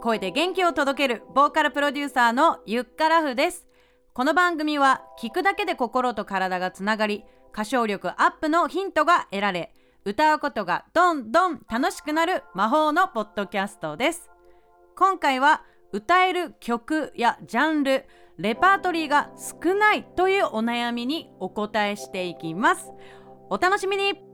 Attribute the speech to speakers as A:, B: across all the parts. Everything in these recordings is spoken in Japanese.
A: 声で元気を届けるボーカルプロデューサーのゆっからふです。この番組は聞くだけで心と体がつながり歌唱力アップのヒントが得られ歌うことがどんどん楽しくなる魔法のポッドキャストです。今回は歌える曲やジャンルレパートリーが少ないというお悩みにお答えしていきます。お楽しみに。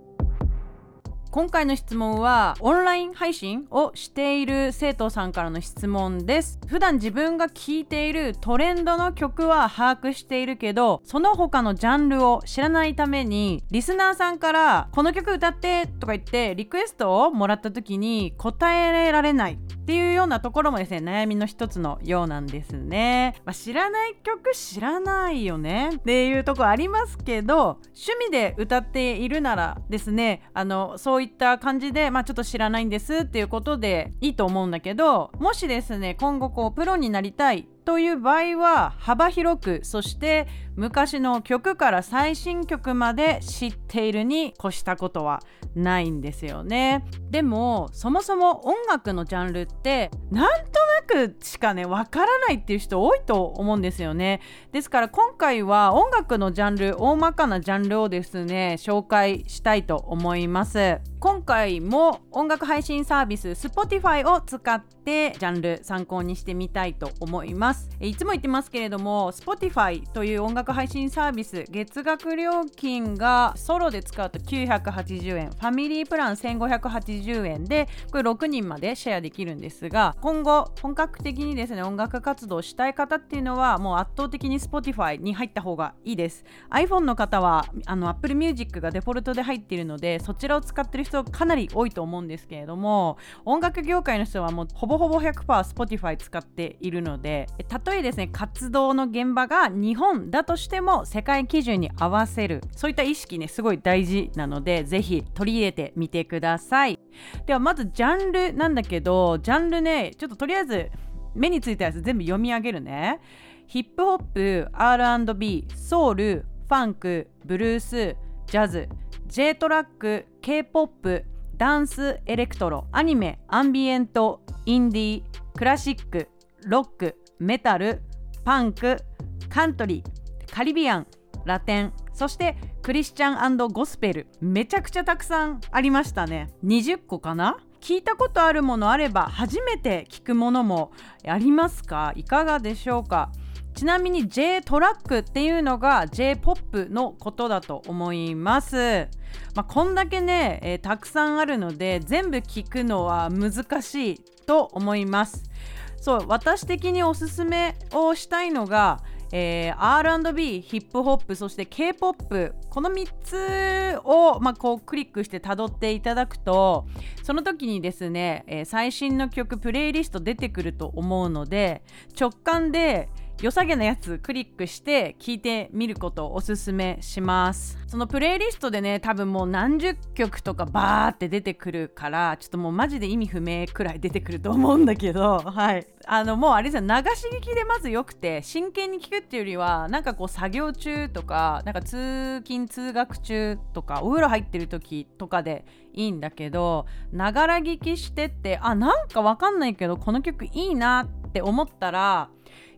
A: 今回の質問はオンライン配信をしている生徒さんからの質問です。普段自分が聴いているトレンドの曲は把握しているけどその他のジャンルを知らないためにリスナーさんからこの曲歌ってとか言ってリクエストをもらった時に答えられないっていうようなところもですね悩みの一つのようなんですね、まあ、知らない曲知らないよねっていうとこありますけど趣味で歌っているならですねあのそういった感じでまあちょっと知らないんですっていうことでいいと思うんだけどもしですね今後こうプロになりたいという場合は幅広くそして昔の曲から最新曲まで知っているに越したことはないんですよね。でもそもそも音楽のジャンルってなんとなくしかねわからないっていう人多いと思うんですよね。ですから今回は音楽のジャンル大まかなジャンルをですね紹介したいと思います。今回も音楽配信サービス Spotify を使ってジャンル参考にしてみたいと思います。いつも言ってますけれども Spotify という音楽配信サービス月額料金がソロで使うと980円。ファミリープラン1580円でこれ6人までシェアできるんですが今後本格的にですね音楽活動したい方っていうのはもう圧倒的に Spotify に入った方がいいです。iPhone の方はあの Apple Music がデフォルトで入っているのでそちらを使ってる人かなり多いと思うんですけれども音楽業界の人はもうほぼほぼ 100%Spotify 使っているのでたとえですね活動の現場が日本だととしても世界基準に合わせるそういった意識ねすごい大事なのでぜひ取り入れてみてください。ではまずジャンルなんだけどジャンルねちょっととりあえず目についたやつ全部読み上げるね。ヒップホップ R&B ソウルファンクブルースジャズ J トラック K-POP ダンスエレクトロアニメアンビエントインディークラシックロックメタルパンクカントリーカリビアンラテンそしてクリスチャンゴスペル。めちゃくちゃたくさんありましたね。20個かな？聞いたことあるものあれば初めて聞くものもありますか？いかがでしょうか？ちなみに J トラックっていうのが J-POP のことだと思います。まあ、こんだけね、えー、たくさんあるので全部聞くのは難しいと思います。そう私的におすすめをしたいのが、えー、R&B ヒップホップそして K-POP この3つを、まあ、こうクリックしてたどっていただくとその時にですね、えー、最新の曲プレイリスト出てくると思うので直感で良さげなやつクリックして聞いてみることをおすすめします。そのプレイリストでね多分もう何十曲とかバーって出てくるからちょっともうマジで意味不明くらい出てくると思うんだけど はい。あのもうあれですよ流し聞きでまずよくて真剣に聞くっていうよりはなんかこう作業中とかなんか通勤通学中とかお風呂入ってる時とかでいいんだけどながら聞きしてってあなんかわかんないけどこの曲いいなって思ったら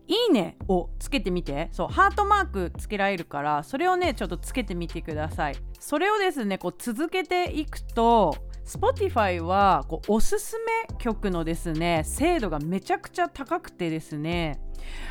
A: いいねをつけてみて。そうハートマークつけられるからそれをねちょっとつけてみてください。それをですねこう続けていくと Spotify はこうおすすめ曲のですね精度がめちゃくちゃ高くてですね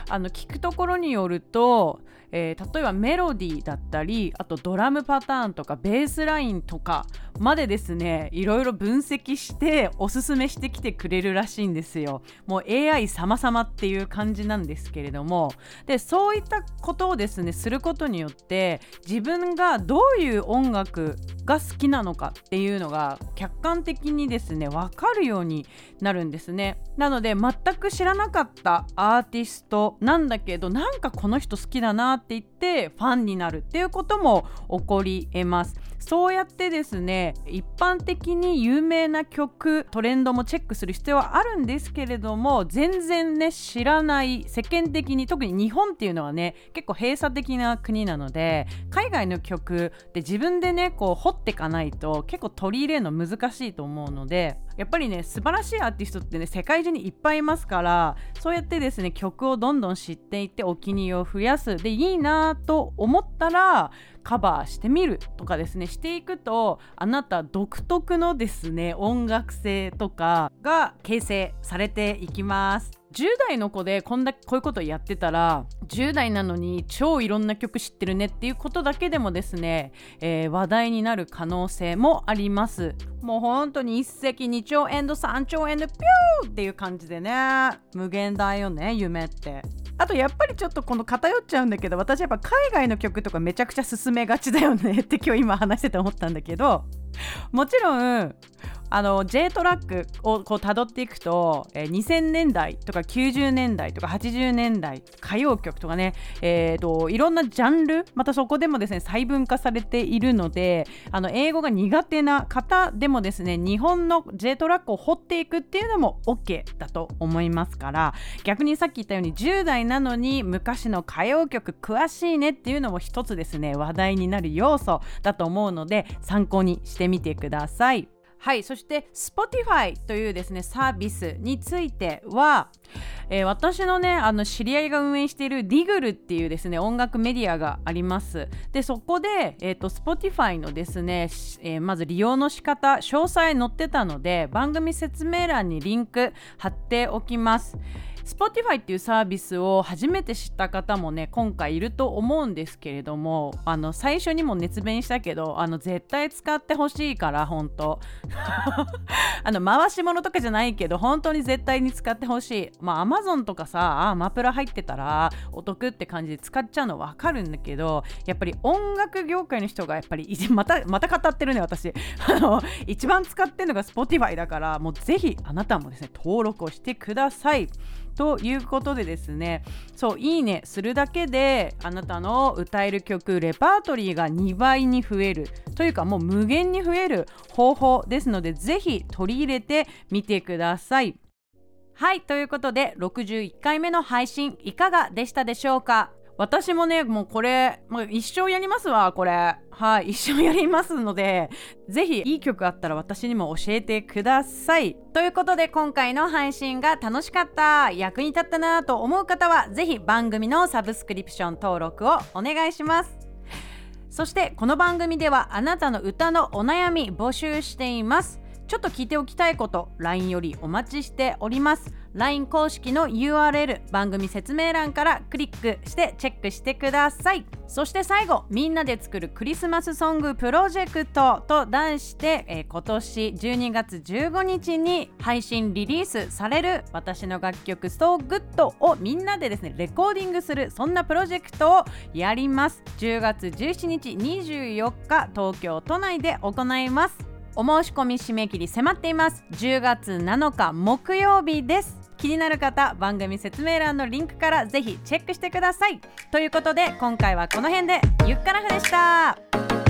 A: あの聞くところによるとえー、例えばメロディーだったりあとドラムパターンとかベースラインとかまでですねいろいろ分析しておすすめしてきてくれるらしいんですよ。もう AI 様々っていう感じなんですけれども。でそういったことをですねすることによって自分がどういう音楽が好きなのかっていうのが客観的にですね分かるようになるんですね。なので全く知らなかったアーティストなんだけどなんかこの人好きだなって言ってファンになるっていうことも起こりえます。そうやってですね一般的に有名な曲トレンドもチェックする必要はあるんですけれども全然ね知らない世間的に特に日本っていうのはね結構閉鎖的な国なので海外の曲で自分でねこう掘ってかないと結構取り入れるの難しいと思うのでやっぱりね素晴らしいアーティストってね世界中にいっぱいいますからそうやってですね曲をどんどん知っていってお気に入りを増やす。でいいなと思ったらカバーしてみるとかですねしていくとあなた独特のですね音楽性とかが形成されていきます。10代の子でこんだけこういうことやってたら10代なのに超いろんな曲知ってるねっていうことだけでもですね、えー、話題になる可能性もあります。もう本当に一石二鳥エンド三鳥エンドピューっていう感じでね無限大よね夢って。あとやっぱりちょっとこの偏っちゃうんだけど私やっぱ海外の曲とかめちゃくちゃ進めがちだよねって今日今話してて思ったんだけどもちろんあの J トラックをこう辿っていくと、えー、2000年代とか90年代とか80年代歌謡曲とかね、えーと、いろんなジャンルまたそこでもですね細分化されているのであの英語が苦手な方でもですね日本の J トラックを掘っていくっていうのも OK だと思いますから逆にさっき言ったように10代なのに昔の歌謡曲詳しいねっていうのも一つですね話題になる要素だと思うので参考にしてみてください。はいそして Spotify というですねサービスについては、えー、私のねあの知り合いが運営している Digl っていうですね音楽メディアがあります。でそこで、えーと、Spotify のですね、えー、まず利用の仕方詳細載ってたので番組説明欄にリンク貼っておきます。Spotify っていうサービスを初めて知った方もね今回いると思うんですけれどもあの最初にも熱弁したけどあの絶対使ってほしいから本当。あの回し物とかじゃないけど本当に絶対に使ってほしい。まあ Amazon とかさアマプラ入ってたらお得って感じで使っちゃうの分かるんだけどやっぱり音楽業界の人がやっぱりまたまた語ってるね私。あの一番使ってるのが Spotify だからもうぜひあなたもですね登録をしてください。ということでですねそういいねするだけであなたの歌える曲レパートリーが2倍に増えるというかもう無限に増える方法ですので是非取り入れてみてください。はいということで61回目の配信いかがでしたでしょうか？私もねもうこれ、まあ、一生やりますわこれ。はい 一生やりますのでぜひいい曲あったら私にも教えてください。ということで今回の配信が楽しかった役に立ったなと思う方はぜひ番組のサブスクリプション登録をお願いします。そしてこの番組ではあなたの歌のお悩み募集しています。ちょっと聞いておきたいこと LINE よりお待ちしております。LINE 公式の URL 番組説明欄からクリックしてチェックしてください。そして最後みんなで作るクリスマスソングプロジェクトと題して、えー、今年12月15日に配信リリースされる私の楽曲 So Good をみんなでですねレコーディングするそんなプロジェクトをやります。10月17日24日東京都内で行います。お申し込み締め切り迫っています。10月7日木曜日です。気になる方番組説明欄のリンクからぜひチェックしてください。ということで今回はこの辺で。ゆっからふでした。